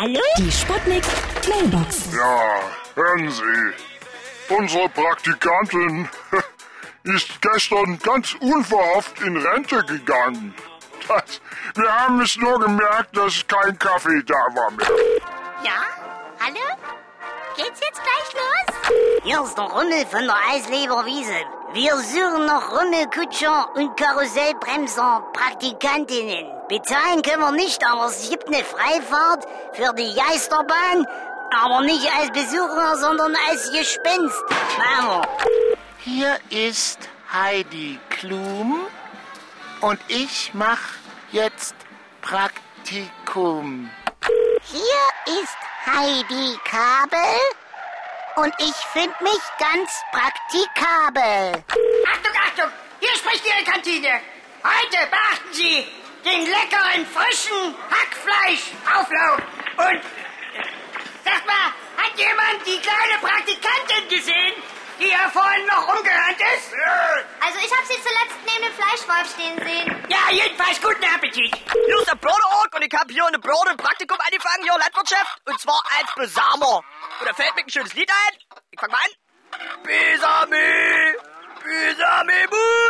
Hallo? Die Sputnik Mailbox. Ja, hören Sie. Unsere Praktikantin ist gestern ganz unverhofft in Rente gegangen. Das, wir haben es nur gemerkt, dass kein Kaffee da war mehr. Ja? Hallo? Geht's jetzt gleich los? Hier ist der Rummel von der Eisleberwiese. Wir suchen noch Rummelkutscher und Karussellbremser, Praktikantinnen. Bezahlen können wir nicht, aber es gibt eine Freifahrt für die Geisterbahn. Aber nicht als Besucher, sondern als Gespenst. Machen wir. Hier ist Heidi Klum und ich mach jetzt Praktikum. Hier ist Heidi Kabel und ich find mich ganz praktikabel. Achtung, Achtung! Hier spricht Ihre Kantine. Heute beachten Sie den leckeren, frischen Hackfleischauflauf. Und sag mal, hat jemand die kleine Praktikantin gesehen, die ja vorhin noch rumgehört ist? Also ich habe sie zuletzt neben dem Fleischwolf stehen sehen. Ja, jedenfalls guten Appetit. Hier ist der Broderorg und ich habe hier eine Broder im Praktikum angefangen, hier Landwirtschaft. Und zwar als Besamer. Und da fällt mir ein schönes Lied ein. Ich fang mal an. Besame, besame mucho.